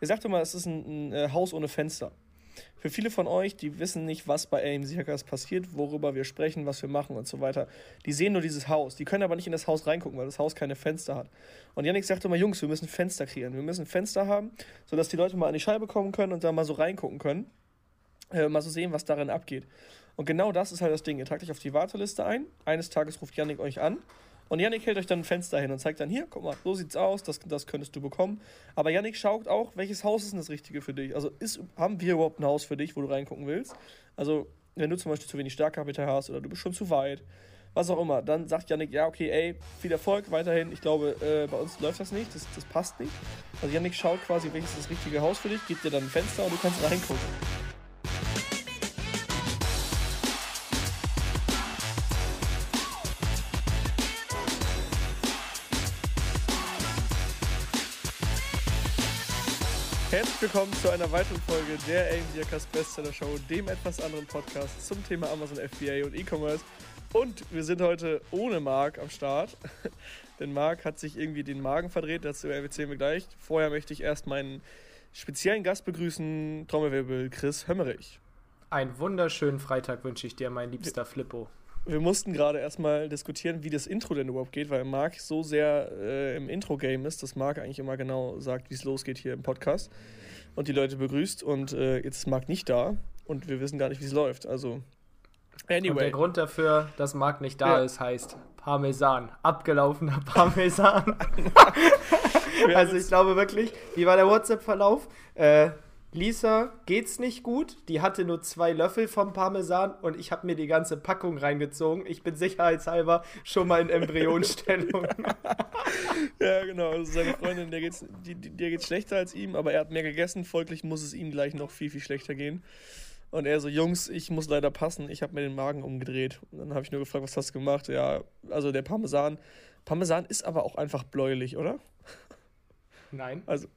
er sagte mal, es ist ein, ein äh, Haus ohne Fenster. Für viele von euch, die wissen nicht, was bei AMC Hackers passiert, worüber wir sprechen, was wir machen und so weiter. Die sehen nur dieses Haus. Die können aber nicht in das Haus reingucken, weil das Haus keine Fenster hat. Und Yannick sagte immer, Jungs, wir müssen Fenster kreieren. Wir müssen Fenster haben, sodass die Leute mal an die Scheibe kommen können und da mal so reingucken können. Äh, mal so sehen, was darin abgeht. Und genau das ist halt das Ding. Ihr tragt euch auf die Warteliste ein. Eines Tages ruft Yannick euch an und Yannick hält euch dann ein Fenster hin und zeigt dann, hier, guck mal, so sieht's aus, das, das könntest du bekommen. Aber Yannick schaut auch, welches Haus ist denn das Richtige für dich? Also ist, haben wir überhaupt ein Haus für dich, wo du reingucken willst? Also, wenn du zum Beispiel zu wenig Startkapital hast oder du bist schon zu weit, was auch immer, dann sagt Yannick, ja, okay, ey, viel Erfolg weiterhin. Ich glaube, äh, bei uns läuft das nicht, das, das passt nicht. Also Yannick schaut quasi, welches ist das richtige Haus für dich, gibt dir dann ein Fenster und du kannst reingucken. Herzlich willkommen zu einer weiteren Folge der AIM Bestseller Show, dem etwas anderen Podcast zum Thema Amazon FBA und E-Commerce. Und wir sind heute ohne Marc am Start, denn Marc hat sich irgendwie den Magen verdreht, dazu erzählen wir gleich. Vorher möchte ich erst meinen speziellen Gast begrüßen, Trommelwirbel Chris Hömmerich. Einen wunderschönen Freitag wünsche ich dir, mein liebster Flippo wir mussten gerade erstmal diskutieren, wie das Intro denn überhaupt geht, weil Marc so sehr äh, im Intro-Game ist, dass Marc eigentlich immer genau sagt, wie es losgeht hier im Podcast und die Leute begrüßt. Und äh, jetzt ist Marc nicht da und wir wissen gar nicht, wie es läuft. Also, anyway. Und der Grund dafür, dass Marc nicht da ja. ist, heißt Parmesan. Abgelaufener Parmesan. also, ich glaube wirklich, wie war der WhatsApp-Verlauf? Äh, Lisa geht's nicht gut. Die hatte nur zwei Löffel vom Parmesan und ich habe mir die ganze Packung reingezogen. Ich bin sicherheitshalber schon mal in Embryonstellung. ja, genau. Also seine Freundin, der geht's, die, der geht's schlechter als ihm, aber er hat mehr gegessen. Folglich muss es ihm gleich noch viel, viel schlechter gehen. Und er so, Jungs, ich muss leider passen. Ich habe mir den Magen umgedreht. Und dann habe ich nur gefragt, was hast du gemacht? Ja, also der Parmesan. Parmesan ist aber auch einfach bläulich, oder? Nein. Also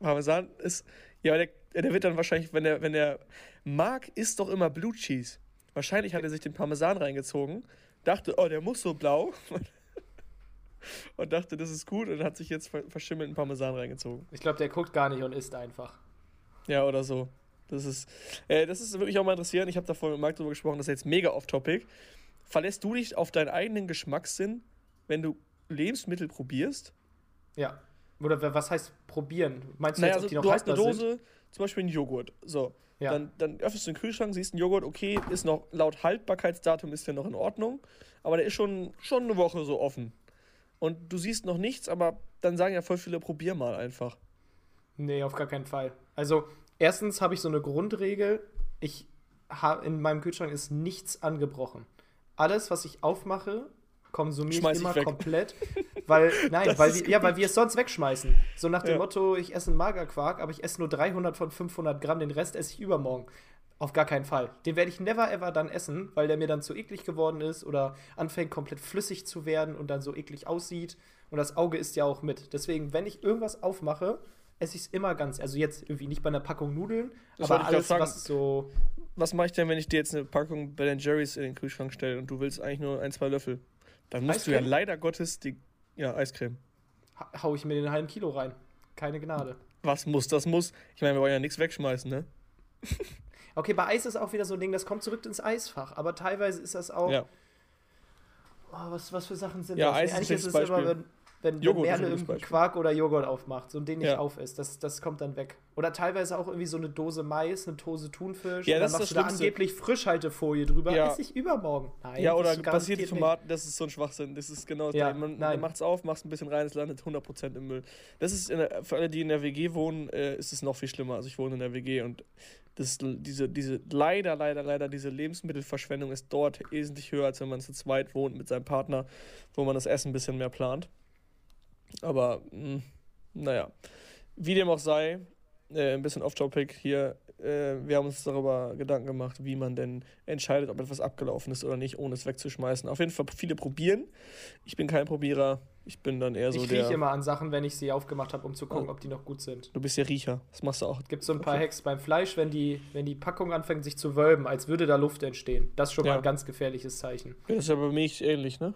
Parmesan ist, ja, der der wird dann wahrscheinlich, wenn er, wenn er mag, isst doch immer Blue Cheese. Wahrscheinlich hat er sich den Parmesan reingezogen, dachte, oh, der muss so blau. und dachte, das ist gut und hat sich jetzt verschimmelten Parmesan reingezogen. Ich glaube, der guckt gar nicht und isst einfach. Ja, oder so. Das ist, äh, das ist wirklich auch mal interessieren. Ich habe da vorhin mit Marc drüber gesprochen, das ist jetzt mega off-topic. Verlässt du dich auf deinen eigenen Geschmackssinn, wenn du Lebensmittel probierst? Ja. Oder was heißt probieren? Meinst du, naja, jetzt, also, die noch du hast eine Dose, sind? Zum Beispiel einen Joghurt. So. Ja. Dann, dann öffnest du den Kühlschrank, siehst einen Joghurt, okay, ist noch laut Haltbarkeitsdatum ist der noch in Ordnung, aber der ist schon, schon eine Woche so offen. Und du siehst noch nichts, aber dann sagen ja voll viele, probier mal einfach. Nee, auf gar keinen Fall. Also, erstens habe ich so eine Grundregel, ich in meinem Kühlschrank ist nichts angebrochen. Alles, was ich aufmache, konsumiere ich immer ich komplett. Weil, nein, weil wir, ja, weil wir es sonst wegschmeißen. So nach dem ja. Motto, ich esse einen Magerquark, aber ich esse nur 300 von 500 Gramm, den Rest esse ich übermorgen. Auf gar keinen Fall. Den werde ich never ever dann essen, weil der mir dann zu eklig geworden ist oder anfängt komplett flüssig zu werden und dann so eklig aussieht. Und das Auge isst ja auch mit. Deswegen, wenn ich irgendwas aufmache, esse ich es immer ganz. Also jetzt irgendwie nicht bei einer Packung Nudeln, das aber alles, was so. Was mache ich denn, wenn ich dir jetzt eine Packung Ben Jerry's in den Kühlschrank stelle und du willst eigentlich nur ein, zwei Löffel? Dann musst Eiscreme? du ja leider Gottes die. Ja, Eiscreme. Ha hau ich mir den halben Kilo rein. Keine Gnade. Was muss, das muss. Ich meine, wir wollen ja nichts wegschmeißen, ne? okay, bei Eis ist auch wieder so ein Ding, das kommt zurück ins Eisfach. Aber teilweise ist das auch. Ja. Oh, was, was für Sachen sind ja, das? Eis nee, ist, ist es Beispiel. immer, wenn, wenn, wenn Merle irgendwie Quark oder Joghurt aufmacht, so den nicht ja. auf ist, das, das kommt dann weg. Oder teilweise auch irgendwie so eine Dose Mais, eine Dose Thunfisch. Ja, das dann machst ist das du da angeblich Frischhaltefolie drüber. Ja. Esse ich übermorgen. Nein, ja, oder passierte Tomaten, das ist so ein Schwachsinn. Das ist genau das ja, Man, man macht es auf, macht es ein bisschen rein, es landet 100% im Müll. Das ist, der, für alle, die in der WG wohnen, äh, ist es noch viel schlimmer. Also ich wohne in der WG und das, diese, diese, leider, leider, leider, diese Lebensmittelverschwendung ist dort wesentlich höher, als wenn man zu zweit wohnt mit seinem Partner, wo man das Essen ein bisschen mehr plant. Aber, mh, hm, naja. Wie dem auch sei, äh, ein bisschen off-topic hier. Äh, wir haben uns darüber Gedanken gemacht, wie man denn entscheidet, ob etwas abgelaufen ist oder nicht, ohne es wegzuschmeißen. Auf jeden Fall viele probieren. Ich bin kein Probierer. Ich bin dann eher so ich der. Ich rieche immer an Sachen, wenn ich sie aufgemacht habe, um zu gucken, oh. ob die noch gut sind. Du bist ja Riecher. Das machst du auch. Es gibt so ein paar okay. Hacks beim Fleisch, wenn die, wenn die Packung anfängt, sich zu wölben, als würde da Luft entstehen. Das ist schon ja. mal ein ganz gefährliches Zeichen. Das ist ja bei Milch ähnlich, ne?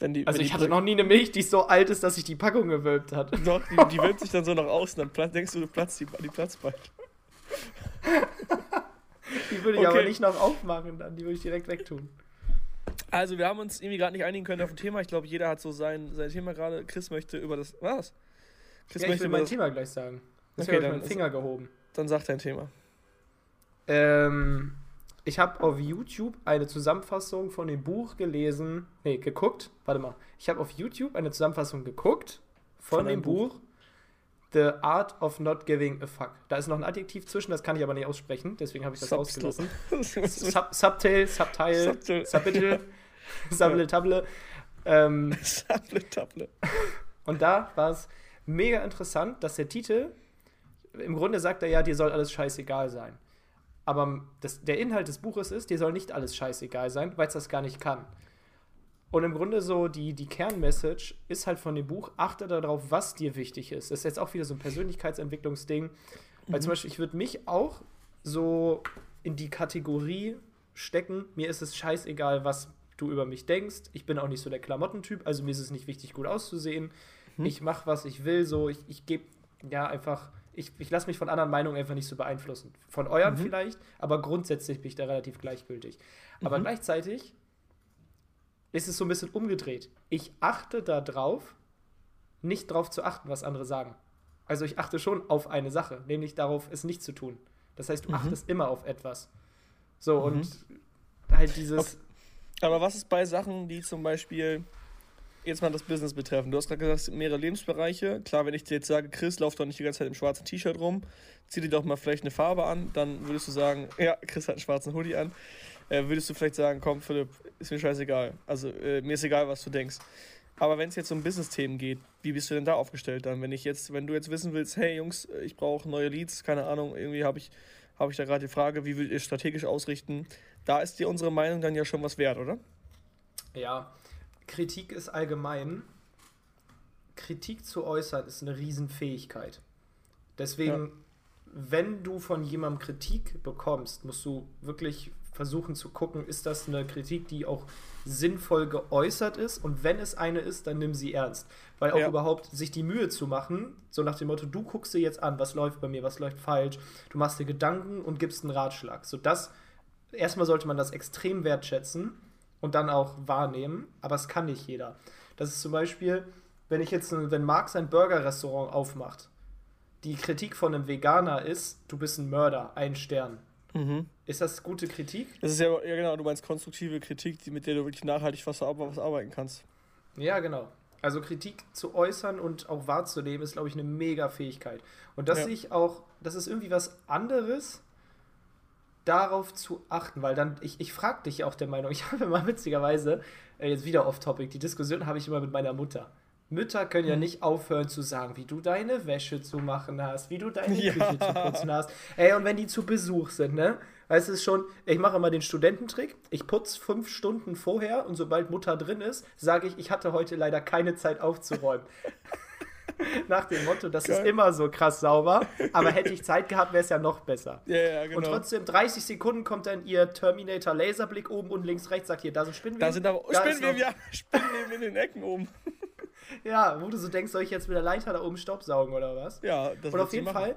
Die, also ich hatte noch nie eine Milch, die so alt ist, dass sich die Packung gewölbt hat. Doch, die, die wölbt sich dann so nach außen, dann denkst du, du platzt die, die platzt bald. die würde ich okay. aber nicht noch aufmachen, dann die würde ich direkt wegtun. Also, wir haben uns irgendwie gerade nicht einigen können auf ein Thema. Ich glaube, jeder hat so sein, sein Thema gerade. Chris möchte über das. Was? Chris ja, ich will mein das, Thema gleich sagen. Das okay, dann, meinen Finger gehoben. Dann sag dein Thema. Ähm, ich habe auf YouTube eine Zusammenfassung von dem Buch gelesen. Nee, geguckt. Warte mal. Ich habe auf YouTube eine Zusammenfassung geguckt von, von dem Buch. Buch The Art of Not Giving a Fuck. Da ist noch ein Adjektiv zwischen, das kann ich aber nicht aussprechen, deswegen habe ich das Substil. ausgelassen. Sub Subtail, Subtile, Subtitle, Sable Table. Ähm, Sable Table. Und da war es mega interessant, dass der Titel, im Grunde sagt er ja, dir soll alles scheißegal sein. Aber das, der Inhalt des Buches ist, dir soll nicht alles scheißegal sein, weil es das gar nicht kann. Und im Grunde so die, die Kernmessage ist halt von dem Buch, achte darauf, was dir wichtig ist. Das ist jetzt auch wieder so ein Persönlichkeitsentwicklungsding. Weil mhm. zum Beispiel, ich würde mich auch so in die Kategorie stecken, mir ist es scheißegal, was du über mich denkst. Ich bin auch nicht so der Klamottentyp, also mir ist es nicht wichtig, gut auszusehen. Mhm. Ich mache, was ich will, so ich, ich gebe ja einfach, ich, ich lasse mich von anderen Meinungen einfach nicht so beeinflussen. Von euren mhm. vielleicht, aber grundsätzlich bin ich da relativ gleichgültig. Aber mhm. gleichzeitig ist es so ein bisschen umgedreht. Ich achte darauf, nicht darauf zu achten, was andere sagen. Also ich achte schon auf eine Sache, nämlich darauf, es nicht zu tun. Das heißt, du mhm. achtest immer auf etwas. So, mhm. und halt dieses. Aber was ist bei Sachen, die zum Beispiel jetzt mal das Business betreffen? Du hast gerade gesagt, mehrere Lebensbereiche. Klar, wenn ich dir jetzt sage, Chris, lauf doch nicht die ganze Zeit im schwarzen T-Shirt rum, zieh dir doch mal vielleicht eine Farbe an, dann würdest du sagen, ja, Chris hat einen schwarzen Hoodie an äh, würdest du vielleicht sagen, komm Philipp, ist mir scheißegal. Also äh, mir ist egal, was du denkst. Aber wenn es jetzt um Business-Themen geht, wie bist du denn da aufgestellt dann? Wenn ich jetzt, wenn du jetzt wissen willst, hey Jungs, ich brauche neue Leads, keine Ahnung, irgendwie habe ich, hab ich da gerade die Frage, wie will ihr strategisch ausrichten? Da ist dir unsere Meinung dann ja schon was wert, oder? Ja, Kritik ist allgemein. Kritik zu äußern ist eine Riesenfähigkeit. Deswegen, ja. wenn du von jemandem Kritik bekommst, musst du wirklich versuchen zu gucken, ist das eine Kritik, die auch sinnvoll geäußert ist und wenn es eine ist, dann nimm sie ernst. Weil auch ja. überhaupt sich die Mühe zu machen, so nach dem Motto, du guckst dir jetzt an, was läuft bei mir, was läuft falsch, du machst dir Gedanken und gibst einen Ratschlag. So das, erstmal sollte man das extrem wertschätzen und dann auch wahrnehmen, aber es kann nicht jeder. Das ist zum Beispiel, wenn ich jetzt, wenn Marc sein Burger-Restaurant aufmacht, die Kritik von einem Veganer ist, du bist ein Mörder, ein Stern. Mhm. Ist das gute Kritik? Das ist ja, ja genau, du meinst konstruktive Kritik, die, mit der du wirklich nachhaltig was, was arbeiten kannst. Ja, genau. Also Kritik zu äußern und auch wahrzunehmen, ist, glaube ich, eine mega Fähigkeit. Und das ja. sehe ich auch, das ist irgendwie was anderes, darauf zu achten, weil dann, ich, ich frage dich auch der Meinung, ich habe mal witzigerweise, äh, jetzt wieder off-topic, die Diskussion habe ich immer mit meiner Mutter. Mütter können ja mhm. nicht aufhören zu sagen, wie du deine Wäsche zu machen hast, wie du deine ja. Küche zu putzen hast. Ey, und wenn die zu Besuch sind, ne? Weißt du schon, ich mache immer den Studententrick. Ich putze fünf Stunden vorher und sobald Mutter drin ist, sage ich, ich hatte heute leider keine Zeit aufzuräumen. Nach dem Motto, das Geil. ist immer so krass sauber, aber hätte ich Zeit gehabt, wäre es ja noch besser. Ja, ja, genau. Und trotzdem 30 Sekunden kommt dann ihr Terminator Laserblick oben und links rechts sagt hier, da sind Spinnweben. Da sind aber Spinnweben, ja, Spinnweben in den Ecken oben. Ja, wo du so denkst, soll ich jetzt mit der Leiter da oben Staubsaugen oder was? Ja, das Und auf jeden Fall,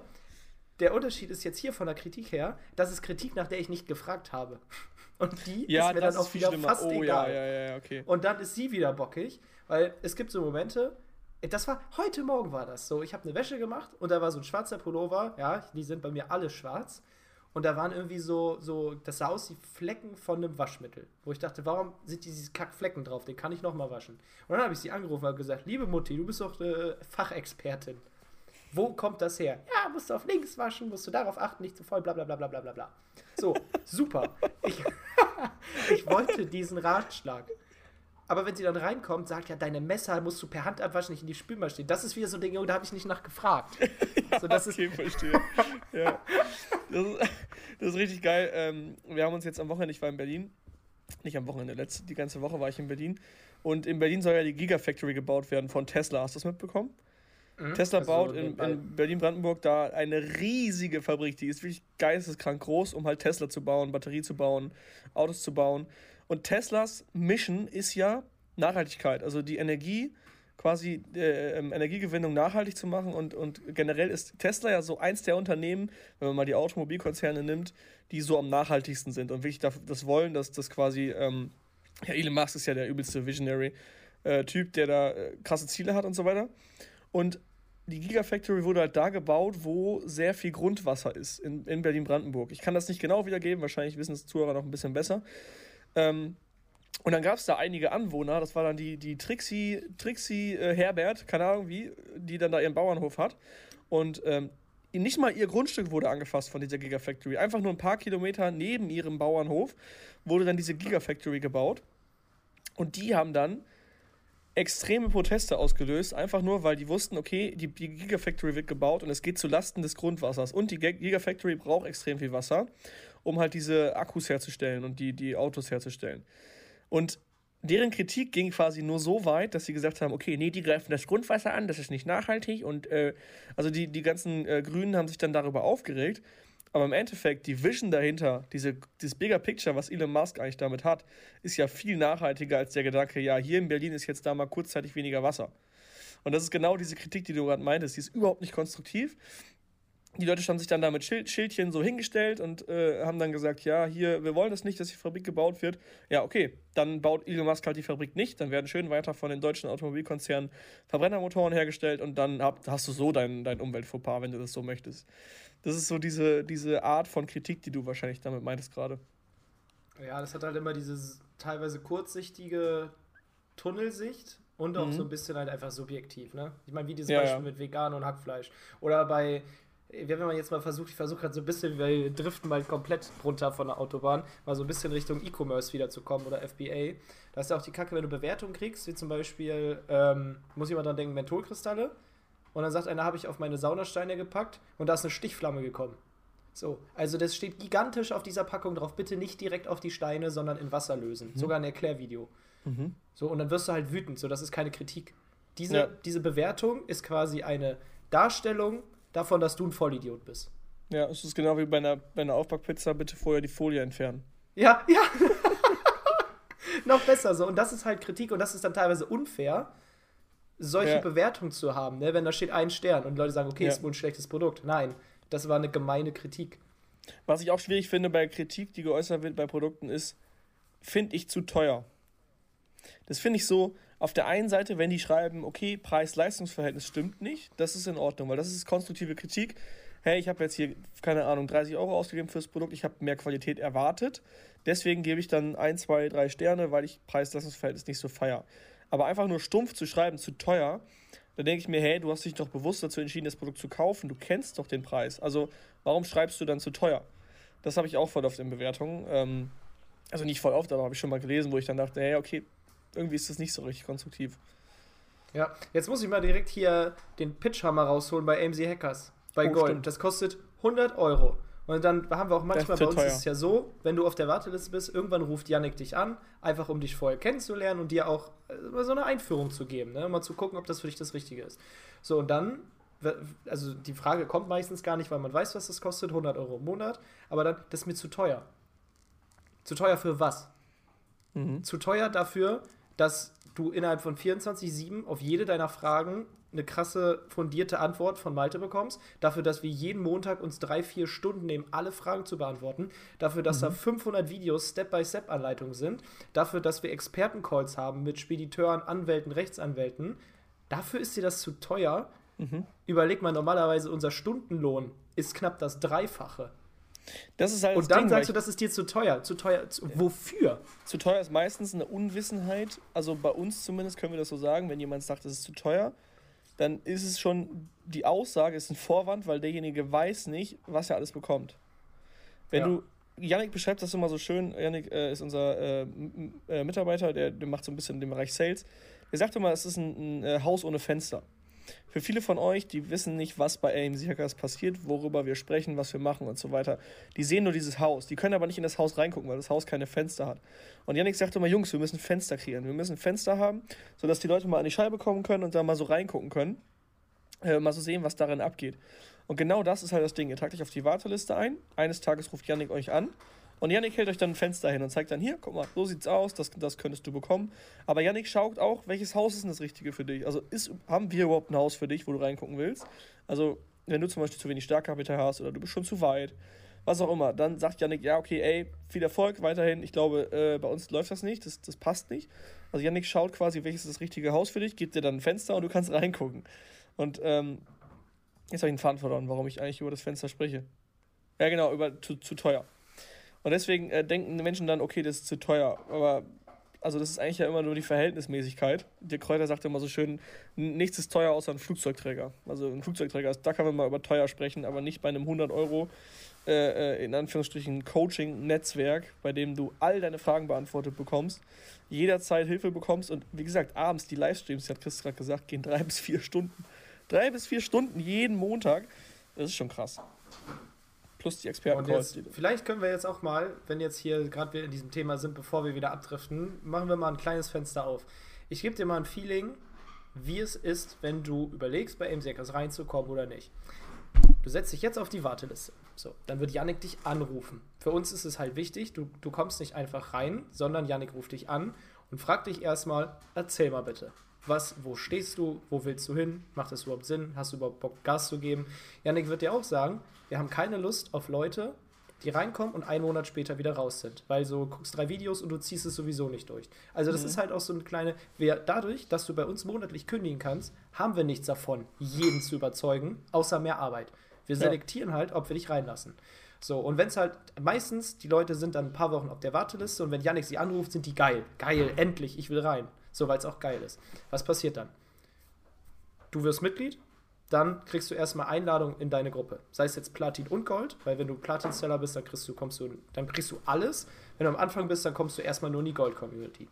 der Unterschied ist jetzt hier von der Kritik her, das ist Kritik, nach der ich nicht gefragt habe. Und die ja, ist mir dann auch wieder schlimmer. fast oh, egal. Ja, ja, ja, okay. Und dann ist sie wieder bockig, weil es gibt so Momente, das war, heute Morgen war das so, ich habe eine Wäsche gemacht und da war so ein schwarzer Pullover, ja, die sind bei mir alle schwarz. Und da waren irgendwie so, so, das sah aus wie Flecken von einem Waschmittel. Wo ich dachte, warum sind diese Kackflecken drauf? Den kann ich nochmal waschen. Und dann habe ich sie angerufen und gesagt, liebe Mutti, du bist doch äh, Fachexpertin. Wo kommt das her? Ja, musst du auf links waschen, musst du darauf achten, nicht zu voll, bla bla bla bla bla bla. So, super. Ich, ich wollte diesen Ratschlag. Aber wenn sie dann reinkommt, sagt ja, deine Messer musst du per Hand abwaschen, nicht in die Spülmaschine. Das ist wieder so ein Ding, da habe ich nicht nachgefragt. ja, so, das okay, ist verstehe. ja. Das ist, das ist richtig geil. Ähm, wir haben uns jetzt am Wochenende, ich war in Berlin, nicht am Wochenende, letzte, die ganze Woche war ich in Berlin. Und in Berlin soll ja die Gigafactory gebaut werden von Tesla. Hast du das mitbekommen? Mhm. Tesla also baut in, in Berlin-Brandenburg da eine riesige Fabrik, die ist wirklich geisteskrank groß, um halt Tesla zu bauen, Batterie zu bauen, Autos zu bauen. Und Teslas Mission ist ja, Nachhaltigkeit, also die Energie, quasi äh, ähm, Energiegewinnung nachhaltig zu machen und, und generell ist Tesla ja so eins der Unternehmen, wenn man mal die Automobilkonzerne nimmt, die so am nachhaltigsten sind und wirklich das wollen, dass das quasi, ähm, ja, Elon Musk ist ja der übelste Visionary äh, der da äh, krasse Ziele hat und so weiter. Und die Gigafactory wurde halt da gebaut, wo sehr viel Grundwasser ist, in, in Berlin-Brandenburg. Ich kann das nicht genau wiedergeben, wahrscheinlich wissen es Zuhörer noch ein bisschen besser. Ähm, und dann gab es da einige Anwohner, das war dann die, die Trixie, Trixie äh, Herbert, keine Ahnung wie, die dann da ihren Bauernhof hat. Und ähm, nicht mal ihr Grundstück wurde angefasst von dieser Gigafactory. Einfach nur ein paar Kilometer neben ihrem Bauernhof wurde dann diese Gigafactory gebaut. Und die haben dann extreme Proteste ausgelöst, einfach nur, weil die wussten, okay, die, die Gigafactory wird gebaut und es geht zu Lasten des Grundwassers. Und die Gigafactory braucht extrem viel Wasser, um halt diese Akkus herzustellen und die, die Autos herzustellen. Und deren Kritik ging quasi nur so weit, dass sie gesagt haben, okay, nee, die greifen das Grundwasser an, das ist nicht nachhaltig. Und äh, also die, die ganzen äh, Grünen haben sich dann darüber aufgeregt. Aber im Endeffekt, die Vision dahinter, diese, dieses Bigger Picture, was Elon Musk eigentlich damit hat, ist ja viel nachhaltiger als der Gedanke, ja, hier in Berlin ist jetzt da mal kurzzeitig weniger Wasser. Und das ist genau diese Kritik, die du gerade meintest. Die ist überhaupt nicht konstruktiv die Leute haben sich dann da mit Schild, Schildchen so hingestellt und äh, haben dann gesagt, ja, hier, wir wollen das nicht, dass die Fabrik gebaut wird. Ja, okay, dann baut Elon Musk halt die Fabrik nicht, dann werden schön weiter von den deutschen Automobilkonzernen Verbrennermotoren hergestellt und dann hab, hast du so dein, dein Umweltfauxpas, wenn du das so möchtest. Das ist so diese, diese Art von Kritik, die du wahrscheinlich damit meintest gerade. Ja, das hat halt immer diese teilweise kurzsichtige Tunnelsicht und auch mhm. so ein bisschen halt einfach subjektiv, ne? Ich meine, wie dieses ja, Beispiel ja. mit Vegan und Hackfleisch. Oder bei wenn man jetzt mal versucht, ich versuche gerade so ein bisschen, wir driften mal komplett runter von der Autobahn, mal so ein bisschen Richtung E-Commerce wiederzukommen oder FBA. Da ist ja auch die Kacke, wenn du Bewertungen kriegst, wie zum Beispiel, ähm, muss jemand dran denken, Mentholkristalle. Und dann sagt einer, habe ich auf meine Saunasteine gepackt und da ist eine Stichflamme gekommen. So, also das steht gigantisch auf dieser Packung drauf, bitte nicht direkt auf die Steine, sondern in Wasser lösen. Mhm. Sogar ein Erklärvideo. Mhm. So, und dann wirst du halt wütend, so das ist keine Kritik. Diese, ja. diese Bewertung ist quasi eine Darstellung davon, dass du ein Vollidiot bist. Ja, es ist genau wie bei einer, bei einer Aufbackpizza, bitte vorher die Folie entfernen. Ja, ja. Noch besser so. Und das ist halt Kritik und das ist dann teilweise unfair, solche ja. Bewertungen zu haben, ne? wenn da steht ein Stern und Leute sagen, okay, ja. ist wohl ein schlechtes Produkt. Nein, das war eine gemeine Kritik. Was ich auch schwierig finde bei Kritik, die geäußert wird bei Produkten, ist, finde ich zu teuer. Das finde ich so, auf der einen Seite, wenn die schreiben, okay, Preis-Leistungs-Verhältnis stimmt nicht, das ist in Ordnung, weil das ist konstruktive Kritik. Hey, ich habe jetzt hier, keine Ahnung, 30 Euro ausgegeben fürs Produkt, ich habe mehr Qualität erwartet. Deswegen gebe ich dann ein, zwei, drei Sterne, weil ich Preis-Leistungs-Verhältnis nicht so feier. Aber einfach nur stumpf zu schreiben, zu teuer, da denke ich mir, hey, du hast dich doch bewusst dazu entschieden, das Produkt zu kaufen, du kennst doch den Preis. Also warum schreibst du dann zu teuer? Das habe ich auch voll oft in Bewertungen. Ähm, also nicht voll oft, aber habe ich schon mal gelesen, wo ich dann dachte, hey, okay, irgendwie ist das nicht so richtig konstruktiv. Ja, jetzt muss ich mal direkt hier den Pitchhammer rausholen bei AMC Hackers. Bei oh, Gold. Stimmt. Das kostet 100 Euro. Und dann haben wir auch manchmal bei uns teuer. ist es ja so, wenn du auf der Warteliste bist, irgendwann ruft Yannick dich an, einfach um dich vorher kennenzulernen und dir auch äh, so eine Einführung zu geben, ne? mal zu gucken, ob das für dich das Richtige ist. So, und dann, also die Frage kommt meistens gar nicht, weil man weiß, was das kostet, 100 Euro im Monat, aber dann, das ist mir zu teuer. Zu teuer für was? Mhm. Zu teuer dafür, dass du innerhalb von 24-7 auf jede deiner Fragen eine krasse, fundierte Antwort von Malte bekommst. Dafür, dass wir jeden Montag uns drei, vier Stunden nehmen, alle Fragen zu beantworten. Dafür, dass mhm. da 500 Videos Step-by-Step-Anleitungen sind. Dafür, dass wir Expertencalls haben mit Spediteuren, Anwälten, Rechtsanwälten. Dafür ist dir das zu teuer. Mhm. Überleg mal, normalerweise unser Stundenlohn ist knapp das Dreifache. Das ist halt Und dann Ding, sagst du, das ist dir zu teuer. Zu teuer. Zu, wofür? Zu teuer ist meistens eine Unwissenheit. Also bei uns zumindest können wir das so sagen, wenn jemand sagt, das ist zu teuer, dann ist es schon, die Aussage ist ein Vorwand, weil derjenige weiß nicht, was er alles bekommt. Wenn ja. du, Yannick beschreibt das immer so schön, Yannick äh, ist unser äh, äh, Mitarbeiter, der, der macht so ein bisschen den Bereich Sales. Er sagt immer, es ist ein, ein äh, Haus ohne Fenster. Für viele von euch, die wissen nicht, was bei AMC Hackers passiert, worüber wir sprechen, was wir machen und so weiter. Die sehen nur dieses Haus. Die können aber nicht in das Haus reingucken, weil das Haus keine Fenster hat. Und Yannick sagt immer, Jungs, wir müssen Fenster kreieren. Wir müssen Fenster haben, sodass die Leute mal an die Scheibe kommen können und da mal so reingucken können. Äh, mal so sehen, was darin abgeht. Und genau das ist halt das Ding. Ihr tragt euch auf die Warteliste ein. Eines Tages ruft Yannick euch an Und Yannick hält euch dann ein Fenster hin und zeigt dann, hier, guck mal, so sieht's aus, das, das könntest du bekommen. Aber Yannick schaut auch, welches Haus ist denn das Richtige für dich? Also ist, haben wir überhaupt ein Haus für dich, wo du reingucken willst? Also, wenn du zum Beispiel zu wenig Startkapital hast oder du bist schon zu weit, was auch immer, dann sagt Yannick, ja, okay, ey, viel Erfolg weiterhin. Ich glaube, äh, bei uns läuft das nicht, das, das passt nicht. Also Yannick schaut quasi, welches ist das richtige Haus für dich, gibt dir dann ein Fenster und du kannst reingucken. Und ähm, jetzt habe ich einen Faden verloren, warum ich eigentlich über das Fenster spreche. Ja, genau, über zu, zu teuer. Und deswegen äh, denken Menschen dann, okay, das ist zu teuer. Aber also das ist eigentlich ja immer nur die Verhältnismäßigkeit. Der Kräuter sagt immer so schön, nichts ist teuer außer ein Flugzeugträger. Also ein Flugzeugträger, da kann man mal über teuer sprechen, aber nicht bei einem 100 Euro, äh, äh, in Anführungsstrichen, Coaching-Netzwerk, bei dem du all deine Fragen beantwortet bekommst, jederzeit Hilfe bekommst und wie gesagt, abends die Livestreams, hat Chris gerade gesagt, gehen drei bis vier Stunden. Drei bis vier Stunden jeden Montag. Das ist schon krass plus die Experten. Vielleicht können wir jetzt auch mal, wenn jetzt hier gerade wir in diesem Thema sind, bevor wir wieder abdriften, machen wir mal ein kleines Fenster auf. Ich gebe dir mal ein Feeling, wie es ist, wenn du überlegst, bei MCX reinzukommen oder nicht. Du setzt dich jetzt auf die Warteliste. So, dann wird Yannick dich anrufen. Für uns ist es halt wichtig, du, du kommst nicht einfach rein, sondern Yannick ruft dich an und fragt dich erstmal, erzähl mal bitte was, wo stehst du, wo willst du hin, macht das überhaupt Sinn, hast du überhaupt Bock, Gas zu geben? Janik wird dir auch sagen, wir haben keine Lust auf Leute, die reinkommen und einen Monat später wieder raus sind. Weil so guckst drei Videos und du ziehst es sowieso nicht durch. Also das mhm. ist halt auch so eine kleine, wir, dadurch, dass du bei uns monatlich kündigen kannst, haben wir nichts davon, jeden zu überzeugen, außer mehr Arbeit. Wir selektieren ja. halt, ob wir dich reinlassen. So, und wenn es halt, meistens, die Leute sind dann ein paar Wochen auf der Warteliste und wenn Yannick sie anruft, sind die geil. Geil, endlich, ich will rein. So, weil es auch geil ist. Was passiert dann? Du wirst Mitglied, dann kriegst du erstmal Einladung in deine Gruppe. Sei es jetzt Platin und Gold, weil wenn du Platin-Seller bist, dann kriegst du, kommst du, dann kriegst du alles. Wenn du am Anfang bist, dann kommst du erstmal nur in die Gold-Community.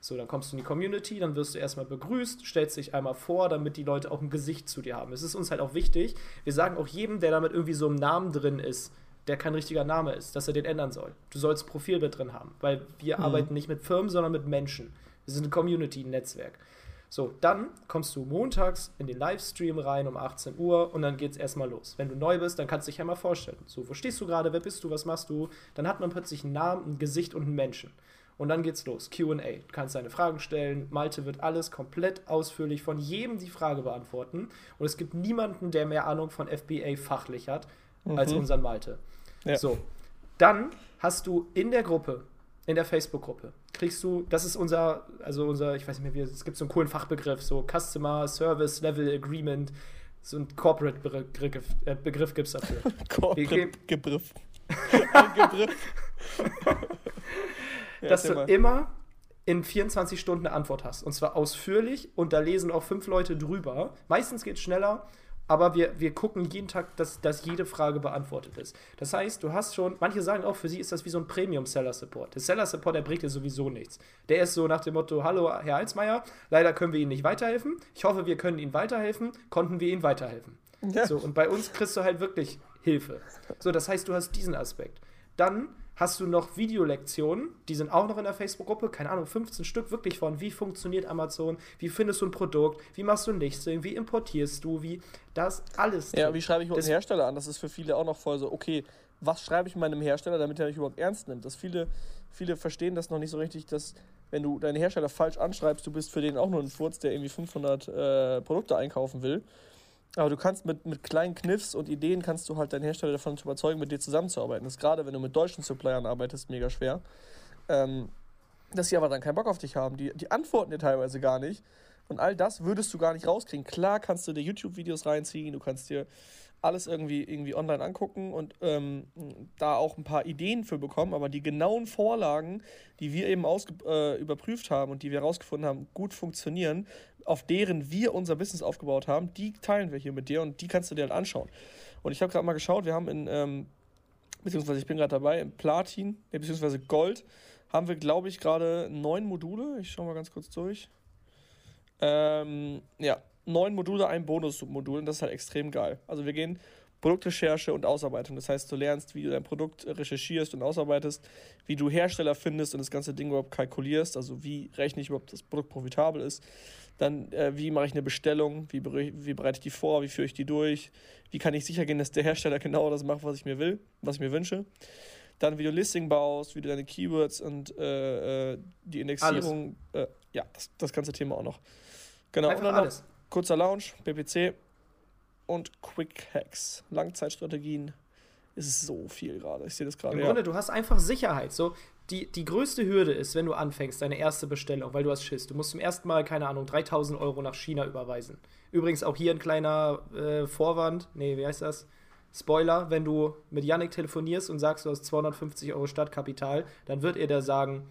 So, dann kommst du in die Community, dann wirst du erstmal begrüßt, stellst dich einmal vor, damit die Leute auch ein Gesicht zu dir haben. Es ist uns halt auch wichtig. Wir sagen auch jedem, der damit irgendwie so im Namen drin ist, der kein richtiger Name ist, dass er den ändern soll. Du sollst Profilbild drin haben, weil wir mhm. arbeiten nicht mit Firmen, sondern mit Menschen. Wir sind ein Community-Netzwerk. So, dann kommst du montags in den Livestream rein um 18 Uhr und dann geht's erstmal los. Wenn du neu bist, dann kannst du dich ja mal vorstellen. So, wo stehst du gerade, wer bist du, was machst du? Dann hat man plötzlich einen Namen, ein Gesicht und einen Menschen. Und dann geht's los. QA. Du kannst deine Fragen stellen. Malte wird alles komplett ausführlich von jedem die Frage beantworten. Und es gibt niemanden, der mehr Ahnung von FBA fachlich hat, mhm. als unseren Malte. Ja. So. Dann hast du in der Gruppe in der Facebook-Gruppe kriegst du, das ist unser, also unser, ich weiß nicht mehr, wie, es gibt so einen coolen Fachbegriff, so Customer Service Level Agreement, so ein Corporate-Begriff äh, Begriff gibt es dafür. Corporate-Begriff. Begriff. Dass du immer in 24 Stunden eine Antwort hast. Und zwar ausführlich und da lesen auch fünf Leute drüber. Meistens geht es schneller aber wir, wir gucken jeden Tag, dass, dass jede Frage beantwortet ist. Das heißt, du hast schon, manche sagen auch, für sie ist das wie so ein Premium-Seller-Support. Der Seller-Support, der bringt dir sowieso nichts. Der ist so nach dem Motto, hallo Herr Alsmeier, leider können wir Ihnen nicht weiterhelfen. Ich hoffe, wir können Ihnen weiterhelfen. Konnten wir Ihnen weiterhelfen? Ja. So, und bei uns kriegst du halt wirklich Hilfe. So, das heißt, du hast diesen Aspekt. Dann hast du noch Videolektionen, die sind auch noch in der Facebook-Gruppe, keine Ahnung, 15 Stück wirklich von, wie funktioniert Amazon, wie findest du ein Produkt, wie machst du ein Listing, wie importierst du, wie das alles. Ja, drin. wie schreibe ich dem Hersteller an? Das ist für viele auch noch voll so, okay, was schreibe ich meinem Hersteller, damit er mich überhaupt ernst nimmt? Dass viele, viele verstehen das noch nicht so richtig, dass wenn du deinen Hersteller falsch anschreibst, du bist für den auch nur ein Furz, der irgendwie 500 äh, Produkte einkaufen will aber du kannst mit, mit kleinen Kniffs und Ideen kannst du halt deinen Hersteller davon überzeugen, mit dir zusammenzuarbeiten. Das ist gerade, wenn du mit deutschen Suppliern arbeitest, mega schwer. Ähm, dass sie aber dann keinen Bock auf dich haben. Die, die antworten dir teilweise gar nicht. Und all das würdest du gar nicht rauskriegen. Klar kannst du dir YouTube-Videos reinziehen, du kannst dir alles irgendwie, irgendwie online angucken und ähm, da auch ein paar Ideen für bekommen, aber die genauen Vorlagen, die wir eben äh, überprüft haben und die wir herausgefunden haben, gut funktionieren, auf deren wir unser Business aufgebaut haben, die teilen wir hier mit dir und die kannst du dir halt anschauen. Und ich habe gerade mal geschaut, wir haben in, ähm, beziehungsweise ich bin gerade dabei, in Platin, beziehungsweise Gold, haben wir, glaube ich, gerade neun Module. Ich schaue mal ganz kurz durch. Ähm, ja, neun Module, ein Bonusmodul und das ist halt extrem geil. Also wir gehen Produktrecherche und Ausarbeitung. Das heißt, du lernst, wie du dein Produkt recherchierst und ausarbeitest, wie du Hersteller findest und das ganze Ding überhaupt kalkulierst, also wie rechne ich überhaupt, dass das Produkt profitabel ist. Dann, äh, wie mache ich eine Bestellung, wie, wie bereite ich die vor, wie führe ich die durch, wie kann ich sicher gehen, dass der Hersteller genau das macht, was ich mir will, was ich mir wünsche. dann wie du Listing baust, wie du deine Keywords und äh, äh die Indexierung, äh, ja, das, das ganze Thema auch noch. Genau, Einfach und dann alles. Kurzer Launch, BPC und Quick Hacks. Langzeitstrategien ist so viel gerade. Ich sehe das gerade. Im ja. Grunde, du hast einfach Sicherheit. So, die, die größte Hürde ist, wenn du anfängst, deine erste Bestellung, weil du hast Schiss. Du musst zum ersten Mal, keine Ahnung, 3000 Euro nach China überweisen. Übrigens auch hier ein kleiner äh, Vorwand. Nee, wie heißt das? Spoiler, wenn du mit Yannick telefonierst und sagst, du hast 250 Euro Startkapital, dann wird er dir sagen,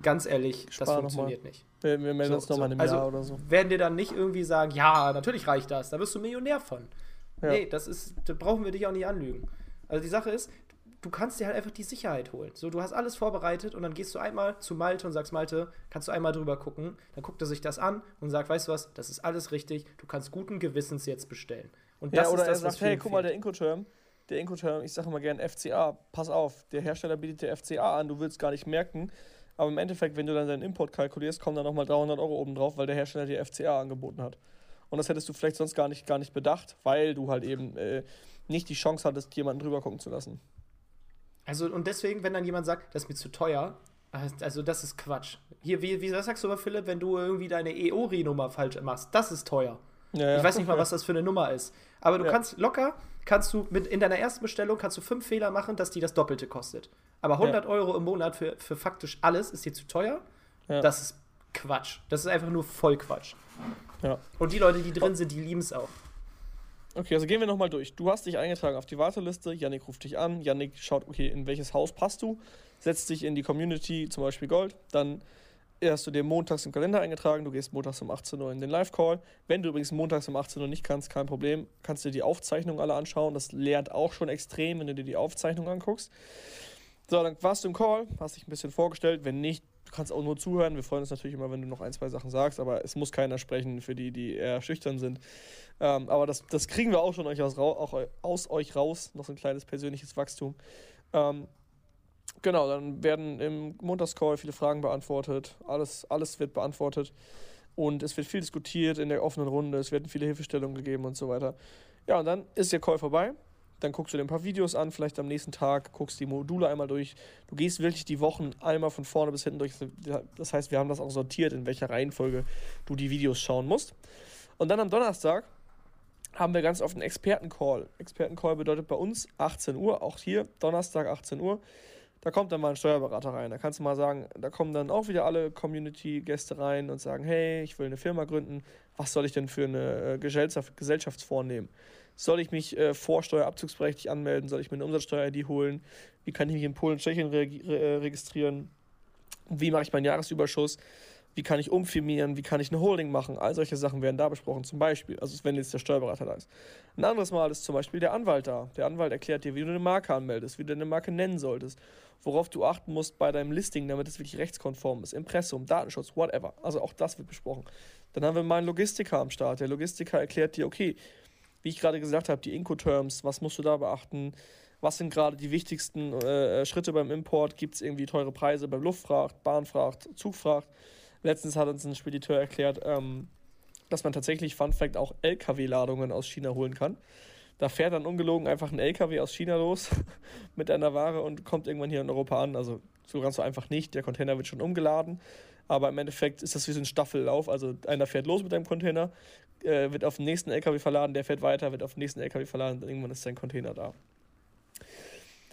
ganz ehrlich, Spar das funktioniert nicht. Wir, wir melden so, uns nochmal so. im also, Jahr oder so. Werden dir dann nicht irgendwie sagen, ja, natürlich reicht das, da wirst du Millionär von. Ja. Nee, das ist, da brauchen wir dich auch nicht anlügen. Also die Sache ist, du kannst dir halt einfach die Sicherheit holen. So, du hast alles vorbereitet und dann gehst du einmal zu Malte und sagst, Malte, kannst du einmal drüber gucken? Dann guckt er sich das an und sagt, weißt du was, das ist alles richtig, du kannst guten Gewissens jetzt bestellen. Und das ja, oder ist das, er sagt, hey, guck mal, der Incoterm, der Incoterm, ich sage immer gerne FCA, pass auf, der Hersteller bietet dir FCA an, du willst gar nicht merken, aber im Endeffekt, wenn du dann deinen Import kalkulierst, kommen da nochmal 300 Euro oben drauf, weil der Hersteller dir FCA angeboten hat. Und das hättest du vielleicht sonst gar nicht, gar nicht bedacht, weil du halt eben äh, nicht die Chance hattest, jemanden drüber gucken zu lassen. Also, und deswegen, wenn dann jemand sagt, das ist mir zu teuer, also das ist Quatsch. Hier, wie, wie was sagst du aber, Philipp, wenn du irgendwie deine EORI-Nummer falsch machst? Das ist teuer. Ja. Ich weiß nicht mal, was das für eine Nummer ist. Aber du ja. kannst locker, kannst du mit in deiner ersten Bestellung kannst du fünf Fehler machen, dass die das Doppelte kostet. Aber 100 Euro im Monat für, für faktisch alles ist dir zu teuer. Das ist Quatsch. Das ist einfach nur voll Quatsch. Und die Leute, die drin sind, die lieben es auch. Okay, also gehen wir nochmal durch. Du hast dich eingetragen auf die Warteliste, Yannick ruft dich an, Yannick schaut, okay, in welches Haus passt du, setzt dich in die Community, zum Beispiel Gold, dann hast du dir montags im Kalender eingetragen, du gehst montags um 18 Uhr in den Live-Call. Wenn du übrigens montags um 18 Uhr nicht kannst, kein Problem, kannst du dir die Aufzeichnung alle anschauen. Das lernt auch schon extrem, wenn du dir die Aufzeichnung anguckst. So, dann warst du im Call, hast dich ein bisschen vorgestellt. Wenn nicht, du kannst auch nur zuhören. Wir freuen uns natürlich immer, wenn du noch ein, zwei Sachen sagst, aber es muss keiner sprechen für die, die eher schüchtern sind. Ähm, aber das, das kriegen wir auch schon euch aus, auch aus euch raus. Noch so ein kleines persönliches Wachstum. Ähm, genau, dann werden im Montagscall viele Fragen beantwortet. Alles, alles wird beantwortet. Und es wird viel diskutiert in der offenen Runde. Es werden viele Hilfestellungen gegeben und so weiter. Ja, und dann ist der Call vorbei. Dann guckst du dir ein paar Videos an, vielleicht am nächsten Tag, guckst die Module einmal durch. Du gehst wirklich die Wochen einmal von vorne bis hinten durch. Das heißt, wir haben das auch sortiert, in welcher Reihenfolge du die Videos schauen musst. Und dann am Donnerstag haben wir ganz oft einen Expertencall. Expertencall bedeutet bei uns 18 Uhr, auch hier Donnerstag 18 Uhr. Da kommt dann mal ein Steuerberater rein. Da kannst du mal sagen, da kommen dann auch wieder alle Community-Gäste rein und sagen, hey, ich will eine Firma gründen. Was soll ich denn für eine äh, Gesellschaft, Gesellschaftsform nehmen? Soll ich mich äh, vorsteuerabzugsberechtigt anmelden? Soll ich mir eine Umsatzsteuer-ID holen? Wie kann ich mich in Polen und Tschechien re re registrieren? Wie mache ich meinen Jahresüberschuss? Wie kann ich umfirmieren? Wie kann ich eine Holding machen? All solche Sachen werden da besprochen, zum Beispiel. Also, wenn jetzt der Steuerberater da ist. Ein anderes Mal ist zum Beispiel der Anwalt da. Der Anwalt erklärt dir, wie du eine Marke anmeldest, wie du eine Marke nennen solltest, worauf du achten musst bei deinem Listing, damit es wirklich rechtskonform ist. Impressum, Datenschutz, whatever. Also, auch das wird besprochen. Dann haben wir mal einen Logistiker am Start. Der Logistiker erklärt dir, okay, wie ich gerade gesagt habe, die Incoterms, was musst du da beachten? Was sind gerade die wichtigsten äh, Schritte beim Import? Gibt es irgendwie teure Preise beim Luftfracht, Bahnfracht, Zugfracht? Letztens hat uns ein Spediteur erklärt, ähm, dass man tatsächlich, Fun Fact, auch LKW-Ladungen aus China holen kann. Da fährt dann ungelogen einfach ein LKW aus China los mit einer Ware und kommt irgendwann hier in Europa an. Also so ganz so einfach nicht. Der Container wird schon umgeladen. Aber im Endeffekt ist das wie so ein Staffellauf. Also einer fährt los mit einem Container, äh, wird auf den nächsten LKW verladen, der fährt weiter, wird auf den nächsten LKW verladen und irgendwann ist sein Container da.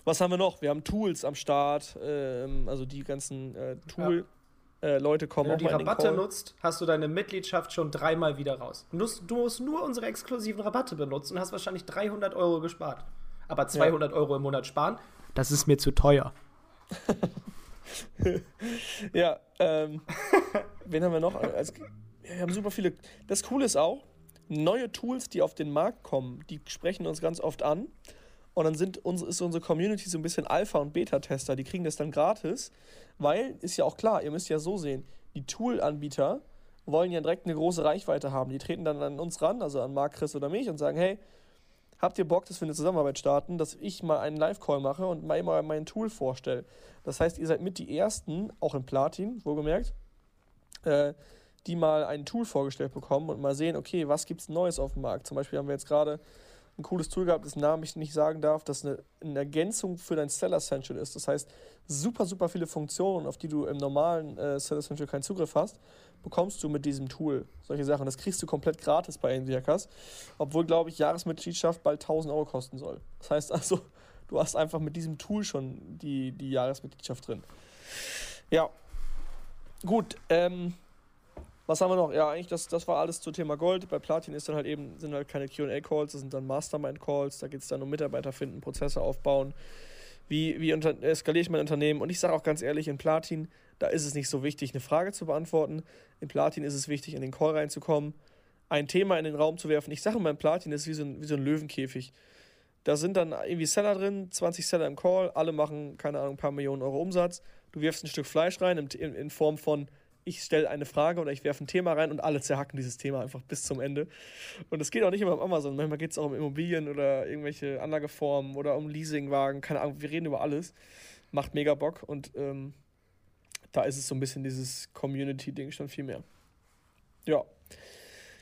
Was haben wir noch? Wir haben Tools am Start, ähm, also die ganzen äh, Tool. Ja äh, Leute kommen. Wenn du die Rabatte nutzt, hast du deine Mitgliedschaft schon dreimal wieder raus. Du musst, du musst nur unsere exklusiven Rabatte benutzen und hast wahrscheinlich 300 Euro gespart. Aber 200 ja. Euro im Monat sparen, das ist mir zu teuer. ja, ähm, wen haben wir noch? Also, wir haben super viele. Das Coole ist auch, neue Tools, die auf den Markt kommen, die sprechen uns ganz oft an. Und dann sind unsere, ist unsere Community so ein bisschen Alpha- und Beta-Tester. Die kriegen das dann gratis, weil, ist ja auch klar, ihr müsst ja so sehen, die Tool-Anbieter wollen ja direkt eine große Reichweite haben. Die treten dann an uns ran, also an Marc, Chris oder mich und sagen, hey, habt ihr Bock, dass wir eine Zusammenarbeit starten, dass ich mal einen Live-Call mache und mal immer mein Tool vorstelle. Das heißt, ihr seid mit die Ersten, auch in Platin, wohlgemerkt, äh, die mal ein Tool vorgestellt bekommen und mal sehen, okay, was gibt es Neues auf dem Markt. Zum Beispiel haben wir jetzt gerade ein cooles Tool gehabt, dessen Namen ich nicht sagen darf, das eine, eine Ergänzung für dein Seller Essential ist. Das heißt, super, super viele Funktionen, auf die du im normalen äh, Seller Essential keinen Zugriff hast, bekommst du mit diesem Tool. Solche Sachen. Das kriegst du komplett gratis bei Enviacas, obwohl, glaube ich, Jahresmitgliedschaft bald 1000 Euro kosten soll. Das heißt also, du hast einfach mit diesem Tool schon die, die Jahresmitgliedschaft drin. Ja. Gut, ähm, was haben wir noch? Ja, eigentlich, das, das war alles zum Thema Gold. Bei Platin ist dann halt eben, sind halt keine QA-Calls, das sind dann Mastermind-Calls, da geht es dann um Mitarbeiter finden, Prozesse aufbauen. Wie, wie skaliere ich mein Unternehmen? Und ich sage auch ganz ehrlich, in Platin, da ist es nicht so wichtig, eine Frage zu beantworten. In Platin ist es wichtig, in den Call reinzukommen, ein Thema in den Raum zu werfen. Ich sage immer, in Platin ist wie so ein, wie so ein Löwenkäfig. Da sind dann irgendwie Seller drin, 20 Seller im Call, alle machen, keine Ahnung, ein paar Millionen Euro Umsatz. Du wirfst ein Stück Fleisch rein in, in, in Form von, ich stelle eine Frage oder ich werfe ein Thema rein und alle zerhacken dieses Thema einfach bis zum Ende. Und es geht auch nicht immer um Amazon, manchmal geht es auch um Immobilien oder irgendwelche Anlageformen oder um Leasingwagen, keine Ahnung, wir reden über alles. Macht mega Bock und ähm, da ist es so ein bisschen dieses Community-Ding schon viel mehr. Ja.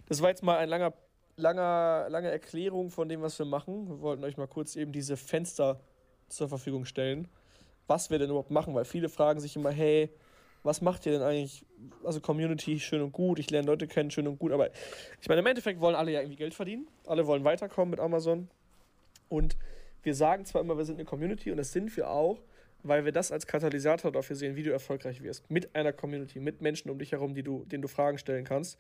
Das war jetzt mal ein langer, langer, lange Erklärung von dem, was wir machen. Wir wollten euch mal kurz eben diese Fenster zur Verfügung stellen, was wir denn überhaupt machen, weil viele fragen sich immer, hey, was macht ihr denn eigentlich? Also Community, schön und gut, ich lerne Leute kennen, schön und gut, aber ich meine, im Endeffekt wollen alle ja irgendwie Geld verdienen, alle wollen weiterkommen mit Amazon und wir sagen zwar immer, wir sind eine Community und das sind wir auch, weil wir das als Katalysator dafür sehen, wie du erfolgreich wirst. Mit einer Community, mit Menschen um dich herum, die du, denen du Fragen stellen kannst.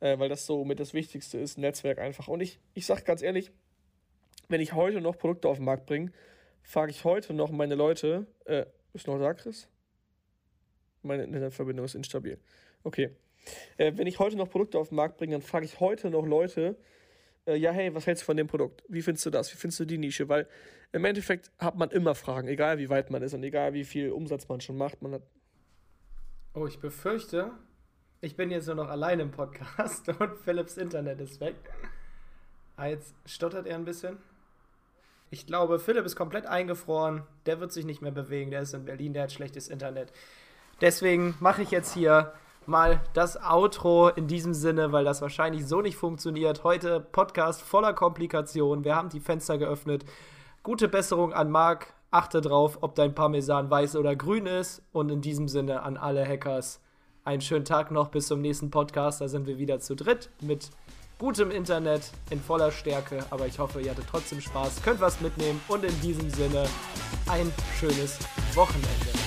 Äh, weil das so mit das Wichtigste ist, Netzwerk einfach. Und ich, ich sag ganz ehrlich, wenn ich heute noch Produkte auf den Markt bringe, frage ich heute noch meine Leute, äh, ist noch da, Chris? Meine Internetverbindung ist instabil. Okay. Äh, wenn ich heute noch Produkte auf den Markt bringe, dann frage ich heute noch Leute, äh, ja, hey, was hältst du von dem Produkt? Wie findest du das? Wie findest du die Nische? Weil im Endeffekt hat man immer Fragen, egal wie weit man ist und egal wie viel Umsatz man schon macht. Man hat oh, ich befürchte, ich bin jetzt nur noch allein im Podcast und Philips Internet ist weg. Ah, jetzt stottert er ein bisschen. Ich glaube, Philipp ist komplett eingefroren. Der wird sich nicht mehr bewegen. Der ist in Berlin, der hat schlechtes Internet. Deswegen mache ich jetzt hier mal das Outro in diesem Sinne, weil das wahrscheinlich so nicht funktioniert. Heute Podcast voller Komplikationen. Wir haben die Fenster geöffnet. Gute Besserung an Marc. Achte drauf, ob dein Parmesan weiß oder grün ist. Und in diesem Sinne an alle Hackers einen schönen Tag noch. Bis zum nächsten Podcast. Da sind wir wieder zu dritt mit gutem Internet in voller Stärke. Aber ich hoffe, ihr hattet trotzdem Spaß, könnt was mitnehmen. Und in diesem Sinne ein schönes Wochenende.